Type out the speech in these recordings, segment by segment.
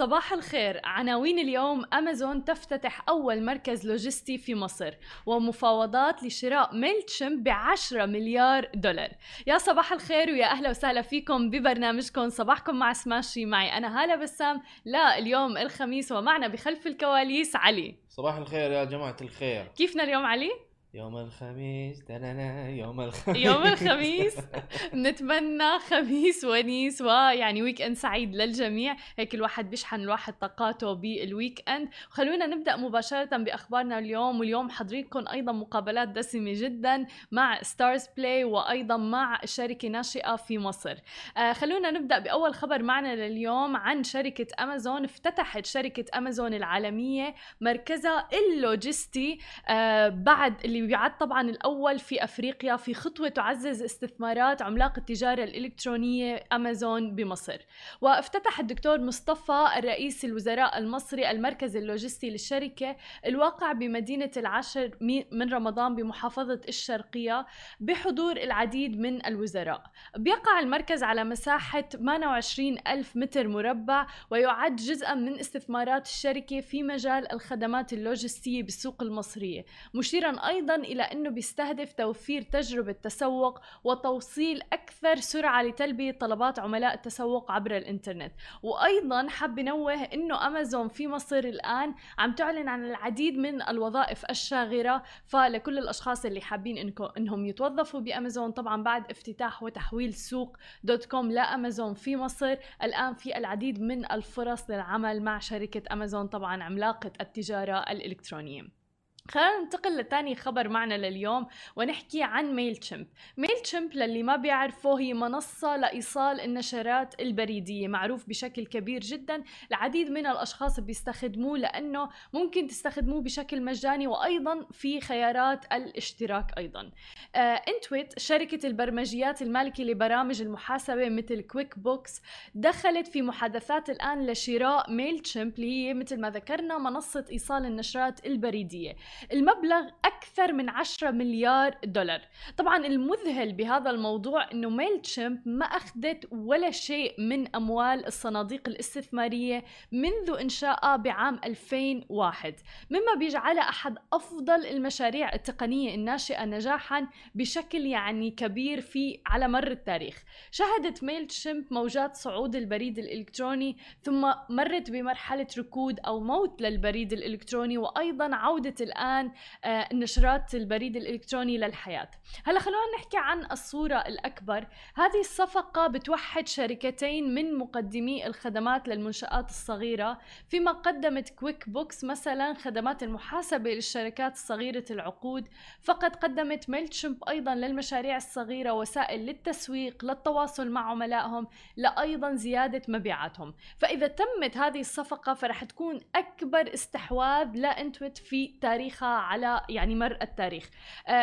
صباح الخير. عناوين اليوم أمازون تفتتح أول مركز لوجستي في مصر ومفاوضات لشراء Mailchimp بعشرة مليار دولار. يا صباح الخير ويا أهلا وسهلا فيكم ببرنامجكم. صباحكم مع سماشي معي أنا هالة بسام. لا اليوم الخميس ومعنا بخلف الكواليس علي. صباح الخير يا جماعة الخير. كيفنا اليوم علي؟ يوم الخميس تنانا يوم الخميس. يوم الخميس. نتمنى خميس ونيس ويعني weekend سعيد للجميع. هيك الواحد بيشحن الواحد طاقاته بال weekend خلونا نبدأ مباشرة بأخبارنا اليوم. واليوم حاضرينكم أيضا مقابلات دسمة جدا مع StarzPlay وأيضا مع شركة ناشئة في مصر. آه خلونا نبدأ بأول خبر معنا لليوم عن شركة امازون افتتحت شركة امازون العالمية مركزها اللوجستي آه بعد اللي بيعد طبعا الأول في أفريقيا في خطوة تعزز استثمارات عملاق التجارة الإلكترونية أمازون بمصر. وافتتح الدكتور مصطفى الرئيس الوزراء المصري المركز اللوجستي للشركة الواقع بمدينة العشر من رمضان بمحافظة الشرقية بحضور العديد من الوزراء. بيقع المركز على مساحة 28 ألف متر مربع ويعد جزءا من استثمارات الشركة في مجال الخدمات اللوجستية بالسوق المصرية. مشيرا أيضا أيضا إلى أنه بيستهدف توفير تجربة تسوق وتوصيل أكثر سرعة لتلبية طلبات عملاء التسوق عبر الإنترنت. وأيضا حاب نوه أنه أمازون في مصر الآن عم تعلن عن العديد من الوظائف الشاغرة فلكل الأشخاص اللي حابين إنهم يتوظفوا بأمازون. طبعا بعد افتتاح وتحويل سوق دوت كوم لأمازون في مصر الآن في العديد من الفرص للعمل مع شركة أمازون طبعا عملاقة التجارة الإلكترونية. خلينا ننتقل لثاني خبر معنا لليوم ونحكي عن ميل تشمب ميل تشمب للي ما بيعرفه هي منصة لإيصال النشرات البريدية معروف بشكل كبير جدا. العديد من الأشخاص بيستخدموه لأنه ممكن تستخدموه بشكل مجاني وأيضا في خيارات الاشتراك أيضا. آه إنتويت شركة البرمجيات المالكة لبرامج المحاسبة مثل كويك بوكس دخلت في محادثات الآن لشراء ميل تشمب اللي هي مثل ما ذكرنا منصة إيصال النشرات البريدية. المبلغ أكثر من 10 مليار دولار. طبعا المذهل بهذا الموضوع أنه ميل تشمب ما أخذت ولا شيء من أموال الصناديق الاستثمارية منذ إنشائها بعام 2001 مما بيجعلها أحد أفضل المشاريع التقنية الناشئة نجاحا بشكل يعني كبير في على مر التاريخ. شهدت ميل تشمب موجات صعود البريد الإلكتروني ثم مرت بمرحلة ركود أو موت للبريد الإلكتروني وأيضا عودة الآن الآن آه، النشرات البريد الإلكتروني للحياة. هلا خلونا نحكي عن الصورة الأكبر. هذه الصفقة بتوحد شركتين من مقدمي الخدمات للمنشآت الصغيرة فيما قدمت كويك بوكس مثلا خدمات المحاسبة للشركات الصغيرة لعقود. فقد قدمت ميلتشمب أيضا للمشاريع الصغيرة وسائل للتسويق للتواصل مع عملائهم لايضا زيادة مبيعاتهم. فإذا تمت هذه الصفقة فرح تكون أكبر استحواذ لانتويت في تاريخ تاريخها على يعني مر التاريخ.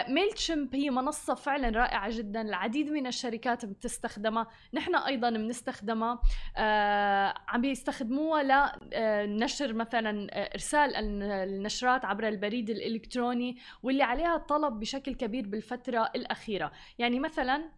ميل تشمب هي منصة فعلا رائعة جدا العديد من الشركات بتستخدمها نحن أيضا بنستخدمها. آه، عم بيستخدموها لنشر مثلا آه، إرسال النشرات عبر البريد الإلكتروني واللي عليها طلب بشكل كبير بالفترة الأخيرة. يعني مثلا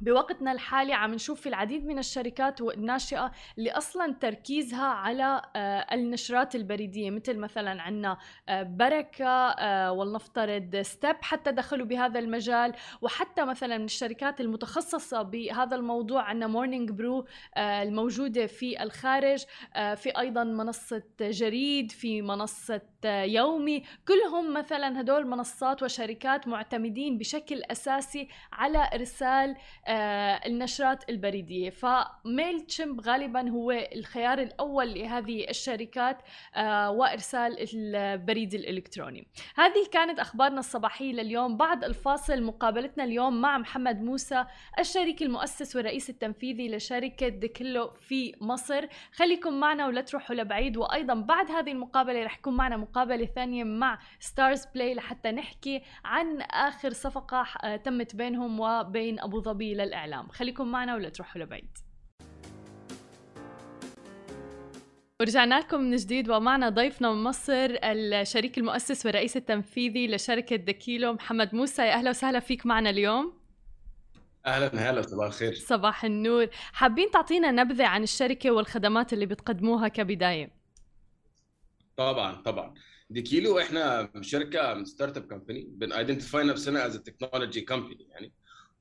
بوقتنا الحالي عم نشوف في العديد من الشركات الناشئة اللي أصلا تركيزها على آه، النشرات البريدية مثل مثلا عنا آه، بركة آه، ولنفترض ستيب حتى دخلوا بهذا المجال وحتى مثلا من الشركات المتخصصة بهذا الموضوع عنا مورنينج برو الموجودة في الخارج في أيضا منصة جريد في منصة يومي كلهم مثلا هدول منصات وشركات معتمدين بشكل أساسي على إرسال آه، النشرات البريدية. فميل تشمب غالبا هو الخيار الأول لهذه الشركات آه، وإرسال البريد الإلكتروني. هذه كانت أخبارنا الصباحية لليوم. بعد الفاصل مقابلتنا اليوم مع محمد موسى الشريك المؤسس والرئيس التنفيذي لشركة ديكلو في مصر. خليكم معنا ولا تروحوا لبعيد. وأيضا بعد هذه المقابلة رح يكون معنا مقابلة ثانية مع ستارز بلاي لحتى نحكي عن آخر صفقة آه، تمت بينهم وبين أبو ظبي للإعلام. خليكم معنا ولا تروحوا لبعيد. ورجعنا لكم من جديد ومعنا ضيفنا من مصر الشريك المؤسس والرئيس التنفيذي لشركة دكيلو محمد موسى. يا أهلا وسهلا فيك معنا اليوم. أهلا هلا صباح الخير. صباح النور. حابين تعطينا نبذة عن الشركة والخدمات اللي بتقدموها كبداية؟ طبعا طبعا. دي كيلو إحنا شركة startup company بن identify نفسنا as technology company يعني.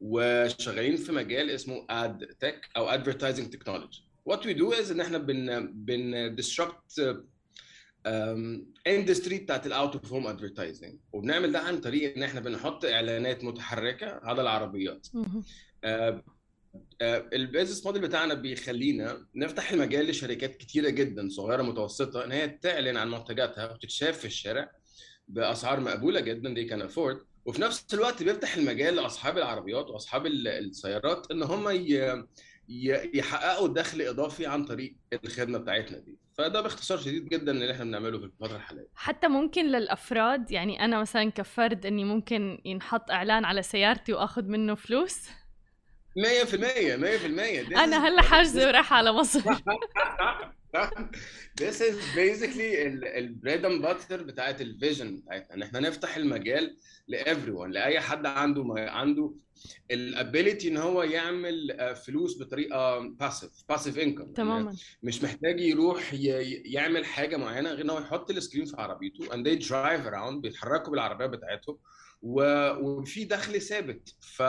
وشغالين في مجال اسمه ad tech أو advertising technology what we do is إن إحنا بن بن disrupt industry بتاعت ال out of home advertising وبنعمل ده عن طريق إن إحنا بنحط إعلانات متحركة على العربيات. ال business model بتاعنا بيخلينا نفتح المجال لشركات كتيرة جدا صغيرة متوسطة إن هي تعلن عن منتجاتها وتتشاف في الشارع بأسعار مقبولة جدا they can afford وفي نفس الوقت بيفتح المجال لأصحاب العربيات وأصحاب السيارات إن هم يحققوا دخل إضافي عن طريق الخدمة بتاعتنا دي. فده باختصار شديد جدا اللي إحنا بنعمله في الفترة الحالية. حتى ممكن للأفراد يعني أنا مثلا كفرد إني ممكن ينحط إعلان على سيارتي واخذ منه فلوس. 100% 100% أنا هلا حاجزة وراح على مصر. This is basically ال bread and butter بتاعت ال vision بتاعتنا. إن إحنا نفتح المجال ل every لأي حد عنده عنده ال ability إن هو يعمل فلوس بطريقة passive passive income تماما. مش محتاج يروح يعمل حاجة معينة غير إن هو يحط ال screen في عربيته and they drive around بيتحركوا بالعربية بتاعتهم. وفي دخل ثابت. ف...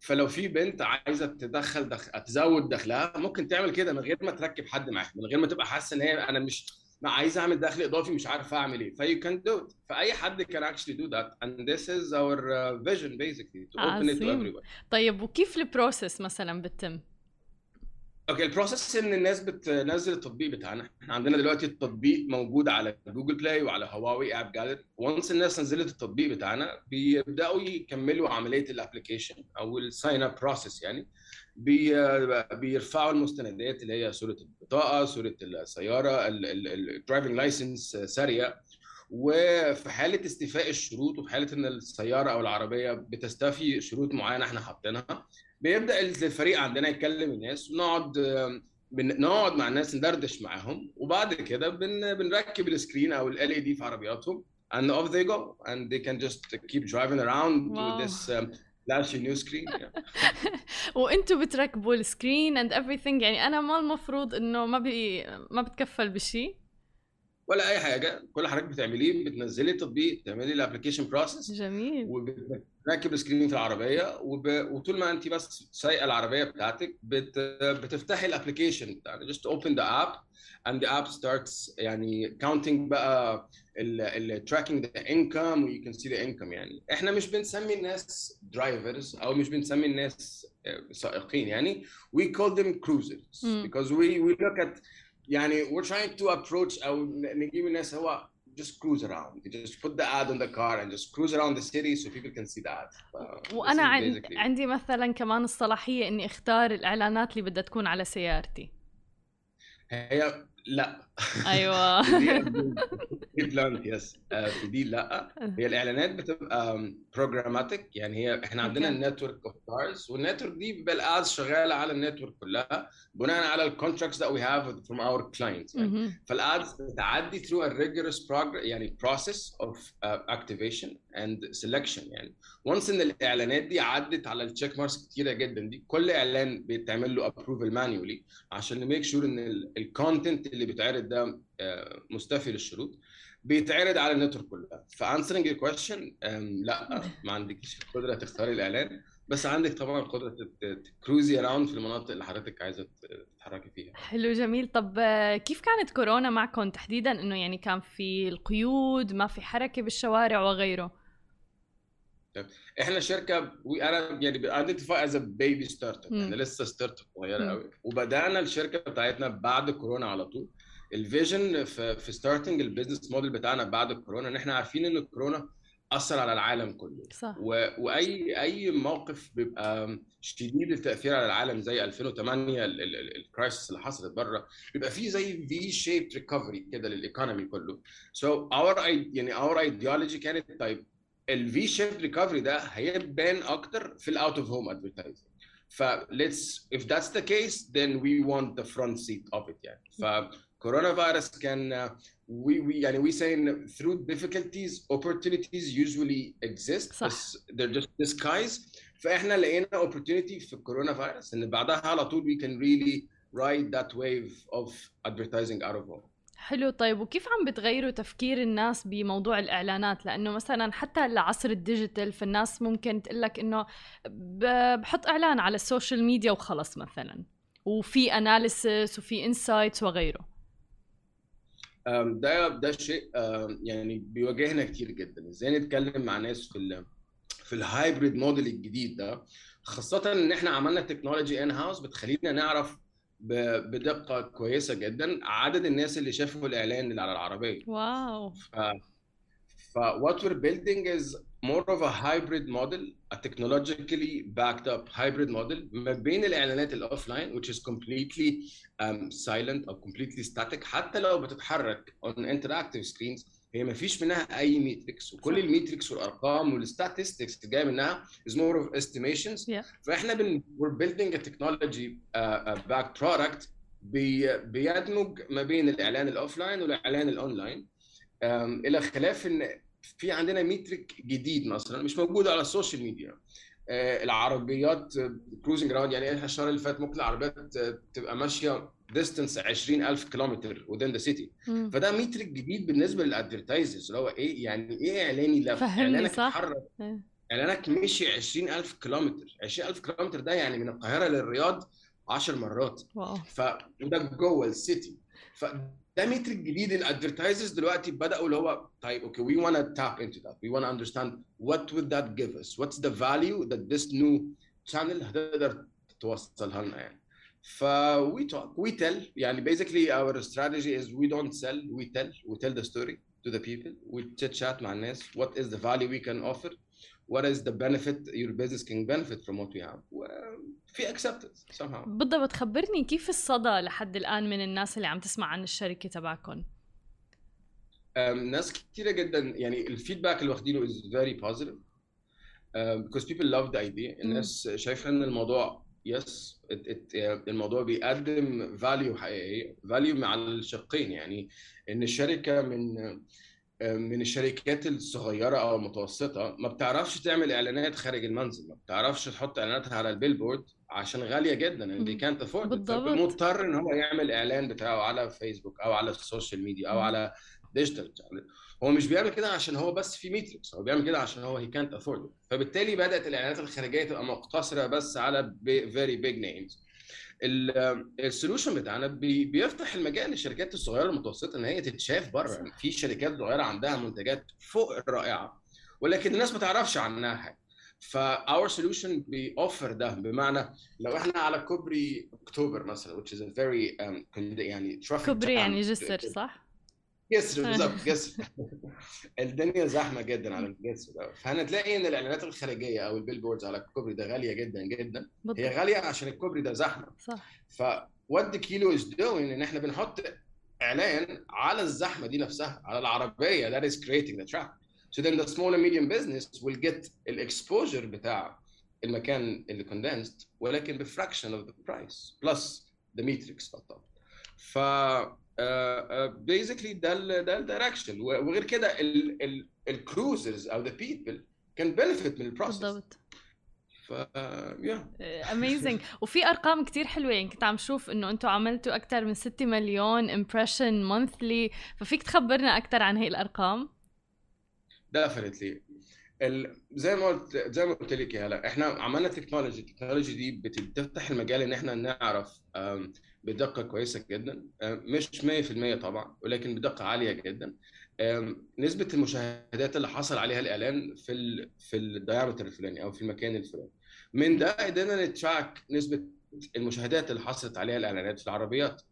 فلو في بنت عايزة تدخل دخل... تزود دخلها ممكن تعمل كده من غير ما تركب حد معاها من غير ما تبقى حاسه إن هي أنا مش ما عايز أعمل دخل إضافي مش عارف أعمل إيه. ف you can do it فأي حد كان actually do that. And this is our uh, vision basically to open it to everyone. طيب وكيف ال process مثلا بتتم؟ okay ال process إن الناس بتنزل التطبيق بتاعنا. إحنا عندنا دلوقتي التطبيق موجود على جوجل بلاي وعلى هواوي اب جاليري once الناس نزلت التطبيق بتاعنا بيبدأوا يكملوا عملية ال application أو ال sign up process يعني. بي بيرفعوا المستندات اللي هي صورة البطاقة صورة السيارة ال driving license سارية. وفي حالة استيفاء الشروط وفي حالة إن السيارة أو العربية بتستفي شروط معينة إحنا حاطينها بيبدأ الفريق عندنا يكلم الناس ونقعد نقعد مع الناس ندردش معاهم وبعد كده بن بنركب ال screen أو ال LED في عربياتهم and off they go and they can just keep driving around wow. with this um, flashy new screen. وأنتم بتركبوا ال screen and everything يعني أنا ما المفروض إنه ما بي ما بتكفل بشيء ولا أي حاجة كل حضرتك بتعمليه بتنزلي التطبيق تعملي ال application process جميل وبتركب ال screen في العربية وب... وطول ما انت بس سايقة العربية بتاعتك بت... بتفتحي ال application يعني just open the app and the app starts يعني counting بقى ال tracking the income you can see the income يعني إحنا مش بنسمي الناس drivers أو مش بنسمي الناس سائقين يعني we call them cruisers mm. because we we look at يعني we're trying to approach أو نجيب الناس هو just cruise around you just put the ad on the car and just cruise around the city so people can see the ad وأنا عند عندي مثلا كمان الصلاحيه اني اختار الاعلانات اللي بدها تكون على سيارتي هي لا. أيوه. بلانت يس في دي لا. هي الإعلانات بتبقى programmatic يعني هي إحنا عندنا ال network of cars وال network دي بيبقى ال ads شغالة على ال network كلها بناء على ال contracts that we have from our clients فال ads بتعدي through a rigorous progress يعني of uh, activation and selection يعني. و once إن الإعلانات دي عدت على ال check marks كتيرة جدا دي كل إعلان بيتعمل له approval manually عشان ن make sure إن ال content اللي بيتعرض ده مستوفي للشروط. بيتعرض على ال network كلها. ف answering ال question لا ما عندكيش القدرة تختاري الإعلان. بس عندك طبعا القدرة ت cruise ي around في المناطق اللي حضرتك عايزة تتحركي فيها. حلو جميل. طب كيف كانت كورونا معكم تحديدا؟ إنه يعني كان في القيود ما في حركة بالشوارع وغيره. إحنا شركة أنا يعني identify as baby startup إحنا لسه startup صغيره قوي وبدأنا الشركة بتاعتنا بعد كورونا على طول. ال vision في في starting ال business model بتاعنا بعد الكورونا إن إحنا عارفين إن الكورونا أثر على العالم كله. صح. و... وأي أي موقف بيبقى شديد التأثير على العالم زي 2008 ال crisis اللي حصلت بره بيبقى فيه زي V-shape recovery كده لل economy كله. so so our يعني our ideology كانت طيب ال V-shape recovery ده هيبان أكتر في ال out of home advertising ف let's if that's the case then we want the front seat of it يعني ف coronavirus can uh, we we يعني we saying through difficulties opportunities usually exist صح. بس they're just disguised فاحنا لقينا opportunity في الكورونا فيروس ان بعدها على طول we can really ride that wave of advertising out of home حلو. طيب وكيف عم بتغيروا تفكير الناس بموضوع الإعلانات؟ لأنه مثلا حتى لعصر ال digital فالناس ممكن تقول لك إنه بحط إعلان على ال social media وخلص مثلا وفي analysis وفي insights وغيره. ده ده شيء يعني بيواجهنا كتير جدا. إزاي نتكلم مع ناس في في ال hybrid model الجديد ده؟ خاصة إن إحنا عملنا technology in house بتخلينا نعرف ب- بدقة كويسة جدا عدد الناس اللي شافوا الاعلان اللي على العربية wow ف ف what we're building is more of a hybrid model a technologically backed up hybrid model ما بين الاعلانات ال offline which is completely um, silent أو completely static حتى لو بتتحرك on interactive screens هي ما فيش منها أي metrics وكل. ال metrics والأرقام وال statistics اللي جاية منها more of estimations Yeah. فإحنا بن we're building a technology uh, a backed product بي بيدمج ما بين الإعلان ال offline والإعلان الأونلاين أم، إلى خلاف إن في عندنا metric جديد مثلا مش موجود على ال social media آه، العربيات cruising around يعني الشهر اللي فات ممكن العربيات تبقى ماشية distance 20000 كيلومتر within the city. فده metric جديد بالنسبة لل advertisers اللي هو إيه؟ يعني إيه إعلاني لف؟ فاهمني، إعلانك صح؟ اتحرك إيه. إعلانك مشي 20000 كيلومتر 20000 كيلومتر ده يعني من القاهرة للرياض 10 مرات. wow. ف وده جوه ال city فده metric جديد ال advertisers دلوقتي بدأوا اللي هو طيب okay we wanna tap into that. We wanna understand what would that give us? What's the value that this new channel هتقدر توصلها لنا يعني؟ ف we talk we tell يعني basically our strategy is we don't sell we tell we tell the story to the people we chat chat مع الناس. what is the value we can offer what is the benefit your business can benefit from what we have في acceptance somehow بالضبط خبرني كيف الصدى لحد الآن من الناس اللي عم تسمع عن الشركة تبعكم؟ ناس كثيرة جدا يعني ال feedback اللي واخدينه is very positive because people love the idea. الناس شايفة إن الموضوع yes it, it, uh, الموضوع بيقدم value حقيقية value مع الشقين يعني إن الشركة من من الشركات الصغيرة أو المتوسطة ما بتعرفش تعمل إعلانات خارج المنزل ما بتعرفش تحط اعلاناتها على ال billboard عشان غالية جدا and they can't afford it بالضبط. فمضطر إن هو يعمل إعلان بتاعه على فيسبوك أو على ال social media أو. على digital هو مش بيعمل كده عشان هو بس في metrics هو بيعمل كده عشان هو هي كانت افورد فبالتالي بدأت الإعلانات الخارجية تبقى مقتصرة بس على very big names ال solution بتاعنا بي بيفتح المجال للشركات الصغيرة المتوسطة إن هي تتشاف بره. يعني في شركات صغيرة عندها منتجات فوق الرائعة ولكن الناس ما تعرفش عنها حاجة. ف our solution بيوفر ده. بمعنى لو إحنا على كوبري أكتوبر مثلا which is a very um, يعني jam. يعني جسر صح؟ جسر بالظبط جسر. الدنيا زحمة جدا على الجسر ده. فهنتلاقي إن الإعلانات الخارجية أو ال billboards على الكوبري ده غالية جدا جدا. هي بالضبط. غالية عشان الكوبري ده زحمة. صح. ف دكيلو is doing إن إحنا بنحط إعلان على الزحمة دي نفسها على العربية. That is creating the traffic so then the small and medium business will get ال exposure بتاع المكان اللي condensed ولكن ب fraction of the price plus the matrix طبعا ف basically ده ال ده ال direction وغير كده الكروزرز or the people can benefit من ال process بالضبط. ف يا amazing وفي أرقام كتير حلوة. يعني كنت عم شوف إنه أنتم عملتوا أكثر من 6 مليون impression monthly ففيك تخبرنا أكثر عن هي الأرقام؟ definitely زي ما قلت زي ما قلت لك يا هلا إحنا عملنا technology ال technology دي بتفتح المجال إن إحنا نعرف بدقة كويسة جدا مش 100% طبعا ولكن بدقة عالية جدا. نسبة المشاهدات اللي حصل عليها الإعلان في ال في ال diameter الفلاني أو في المكان الفلاني. من ده قدرنا ن track نسبة المشاهدات اللي حصلت عليها الإعلانات في العربيات.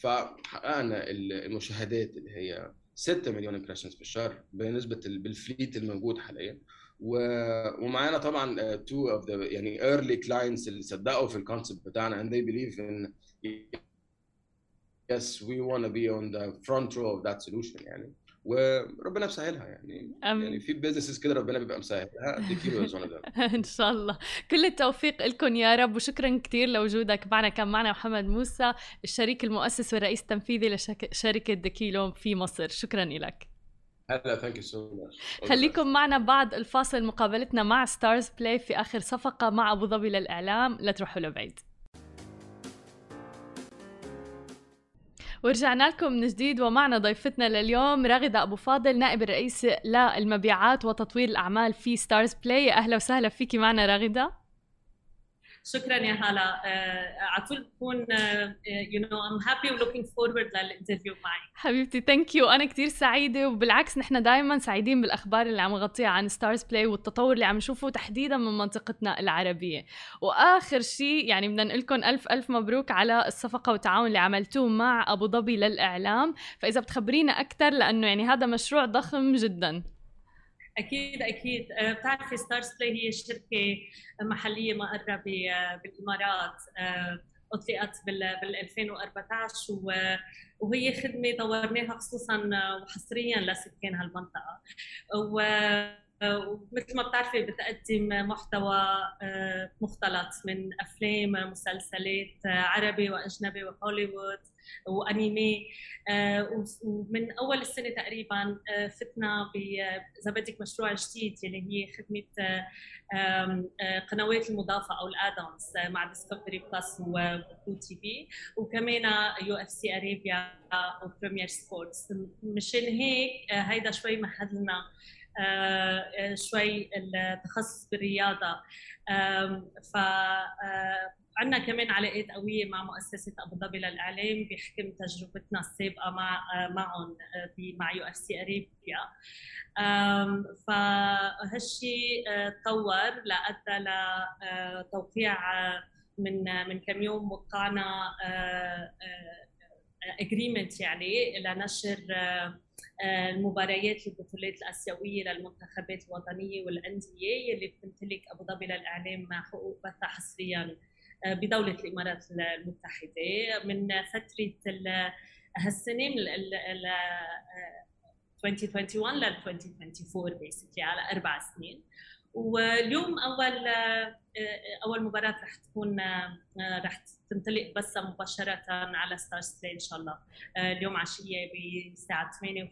فحققنا ال- المشاهدات اللي هي 6 مليون impressions في الشهر بنسبة ال- بال fleet الموجود حاليا. ومعانا طبعا two of the يعني early clients اللي صدقوا في ال concept بتاعنا and they believe in yes we want to be on the front row of that solution يعني. وربنا مسهلها يعني. أم. يعني في businesses كده ربنا بيبقى مسهلها. إن شاء الله. كل التوفيق لكم يا رب وشكرا كثير لوجودك معنا. كان معنا محمد موسى الشريك المؤسس والرئيس التنفيذي لشركه دكيلو في مصر. شكرا لك هلا thank you so much خليكم معنا بعد الفاصل مقابلتنا مع ستارز بلاي في آخر صفقة مع أبو ظبي للإعلام. لا تروحوا لبعيد. ورجعنا لكم من جديد ومعنا ضيفتنا لليوم راغدة أبو فاضل نائب الرئيس للمبيعات وتطوير الأعمال في ستارز بلاي أهلا وسهلا فيكي معنا راغدة شكرا يا هلا. على طول بكون you know I'm happy و looking forward لل interview معي حبيبتي thank you أنا كثير سعيدة وبالعكس نحن دائما سعيدين بالأخبار اللي عم نغطيها عن ستارز بلاي والتطور اللي عم نشوفه تحديدا من منطقتنا العربية. وآخر شيء يعني بدنا نقول لكم ألف ألف مبروك على الصفقة والتعاون اللي عملتوه مع أبو ظبي للإعلام. فإذا بتخبرينا أكثر لأنه يعني هذا مشروع ضخم جدا. أكيد أكيد. آه، بتعرفي ستارز بلاي هي شركة محلية مقرها بالإمارات آه، أطلقت بال 2014 وهي خدمة طورناها خصوصا وحصريا لسكان هالمنطقة. ومثل ما بتعرفي بتقدم محتوى آه، مختلط من أفلام مسلسلات عربي وأجنبي وهوليوود. وانيمي آه، ومن أول السنة تقريبا آه، فتنا إذا بدك مشروع جديد اللي هي خدمة قنوات المضافة أو ال add-ons مع ديسكفري بلس وبلو تي في وكمان يو إف سي أرابيا وبريمير سبورتس مشان هيك هيدا شوي مهد لنا شوي التخصص بالرياضة. ف عندنا كمان علاقات قوية مع مؤسسة أبو ظبي للإعلام بحكم تجربتنا السابقة مع معهم مع يو إف سي أرابيا فهالشيء تطور لأدى لتوقيع من من كم يوم وقعنا agreement يعني لنشر المباريات البطولات الآسيوية للمنتخبات الوطنية والأندية يلي بتمتلك أبو ظبي للإعلام حقوق بثها حصريا بدولة الإمارات المتحدة من فترة هالسنة من 2021 ل 2024 basically على أربع سنين. واليوم أول أول مباراة رح تكون رح تنطلق بس مباشرة على ستارز بلاي إن شاء الله. اليوم عشية بساعة 8 و45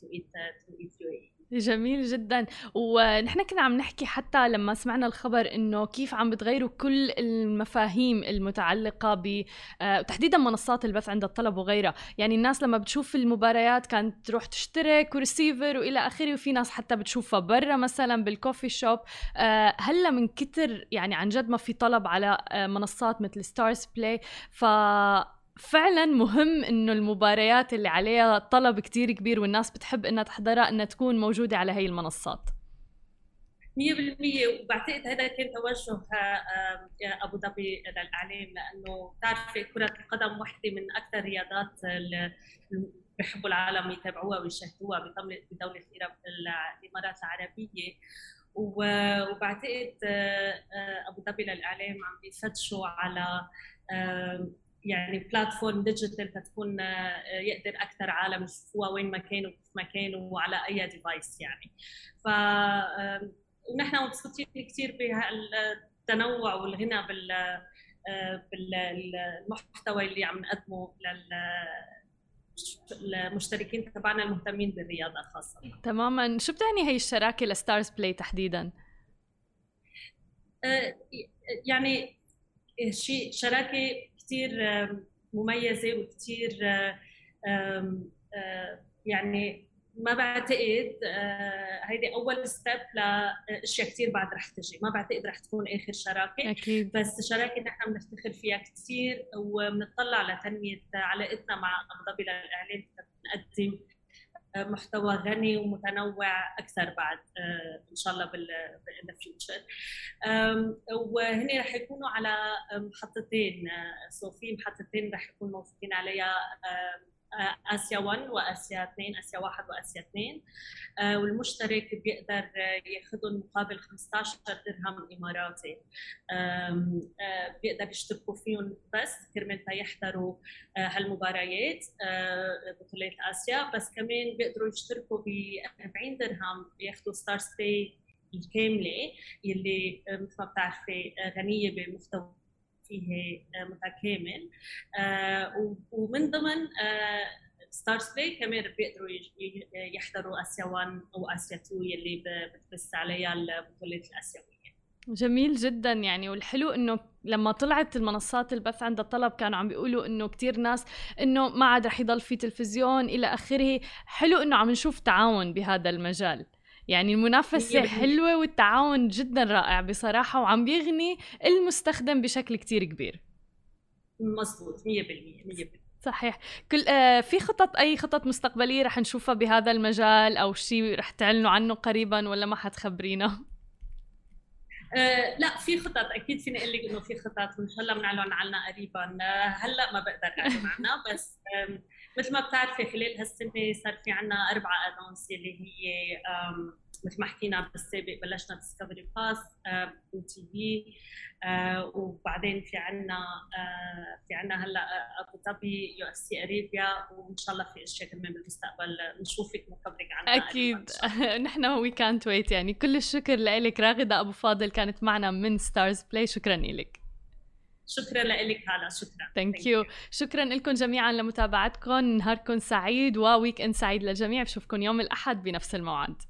توقيت توقيت UAE جميل جدا. ونحن كنا عم نحكي حتى لما سمعنا الخبر إنه كيف عم بتغيروا كل المفاهيم المتعلقة ب آه، تحديدا منصات البث عند الطلب وغيرها. يعني الناس لما بتشوف المباريات كانت تروح تشترك وريسيفر وإلى آخره وفي ناس حتى بتشوفها برا مثلا بال coffee shop آه، هلأ من كتر يعني عن جد ما في طلب على آه، منصات مثل ستارز بلاي ف فعلا مهم إنه المباريات اللي عليها طلب كتير كبير والناس بتحب إنها تحضرها إنها تكون موجودة على هي المنصات. 100% وبعتقد هذا كان توجه أبو ظبي للإعلام لأنه بتعرفي كرة القدم وحدة من أكثر الرياضات اللي بحبوا العالم يتابعوها ويشاهدوها بدولة الإمارات العربية. وبعتقد أبو ظبي للإعلام عم بيفتشوا على يعني platform digital تكون آه، يقدر أكثر عالم يشوفوها وين ما كانوا كيف ما كانوا وعلى أي device يعني. ف ونحن مبسوطين كثير بهالتنوع والغنى بال آه، بالمحتوى اللي عم نقدمه لل المشتركين تبعنا المهتمين بالرياضة خاصة. تماما. شو بتعني هي الشراكة لستارز بلاي تحديدا؟ آه، يعني شيء شراكة كثير مميزة وكثير يعني ما بعتقد آه، هيدي أول ستيب لأشياء كثير بعد رح تجي. ما بعتقد رح تكون آخر شراكة أكيد. بس شراكة نحن بنفتخر فيها كثير وبنطلع لتنمية علاقتنا مع أبو ظبي للإعلام نقدم محتوى غني ومتنوع أكثر بعد آه، إن شاء الله بال فيوتشر وهن رح يكونوا على محطتين so آه، في محطتين رح يكونوا موجودين عليها آسيا 1 وآسيا 2 آسيا 1 وآسيا 2 آه، والمشترك بيقدر ياخذهم مقابل 15 درهم إماراتي. آه، بيقدر يشتركوا فيهم بس كرمال يحضروا آه، هالمباريات بطولات آسيا. بس كمان بيقدروا يشتركوا ب 40 درهم ياخذوا ستارز بلاي الكاملة اللي مثل ما بتعرفي غنية بمحتوى فيه متكامل. ومن ضمن ستارز بلاي كمان بيقدروا يحضروا آسيا 1 أو آسيا 2 يلي بتبث عليها البطولات الآسيوية. جميل جدا يعني. والحلو إنه لما طلعت المنصات البث عند الطلب كانوا عم بيقولوا إنه كتير ناس إنه ما عاد رح يضل في تلفزيون إلى آخره. حلو إنه عم نشوف تعاون بهذا المجال. يعني المنافسة حلوة والتعاون جدا رائع بصراحة وعم بيغني المستخدم بشكل كتير كبير. مزبوط 100% 100% صحيح. كل آه في خطط أي خطط مستقبلية رح نشوفها بهذا المجال أو شيء رح تعلنوا عنه قريبا ولا ما حتخبرينا؟ آه لا في خطط. أكيد فيني أقول لك إنه في خطط. وان شاء الله بنعلن عنها قريبا. آه هلا ما بقدر أعلن عنها بس مثل ما بتعرفي خلال هالسنة صار في عنا أربع add-ons اللي هي مثل ما حكينا بالسابق بلشنا ديسكفري بلس تي في وبعدين في عنا آه، في عنا هلأ أبو ظبي يو إف سي أرابيا وإن شاء الله في أشياء كمان بالمستقبل نشوفك نخبرك عنها أكيد. نحن وي كانت ويت يعني. كل الشكر لك راغدة أبو فاضل كانت معنا من ستارز بلاي شكرا لك. شكرا لك هلا شكرا. thank you شكرا لكم جميعا لمتابعتكم. نهاركم سعيد و weekend سعيد للجميع. بشوفكم يوم الأحد بنفس الموعد.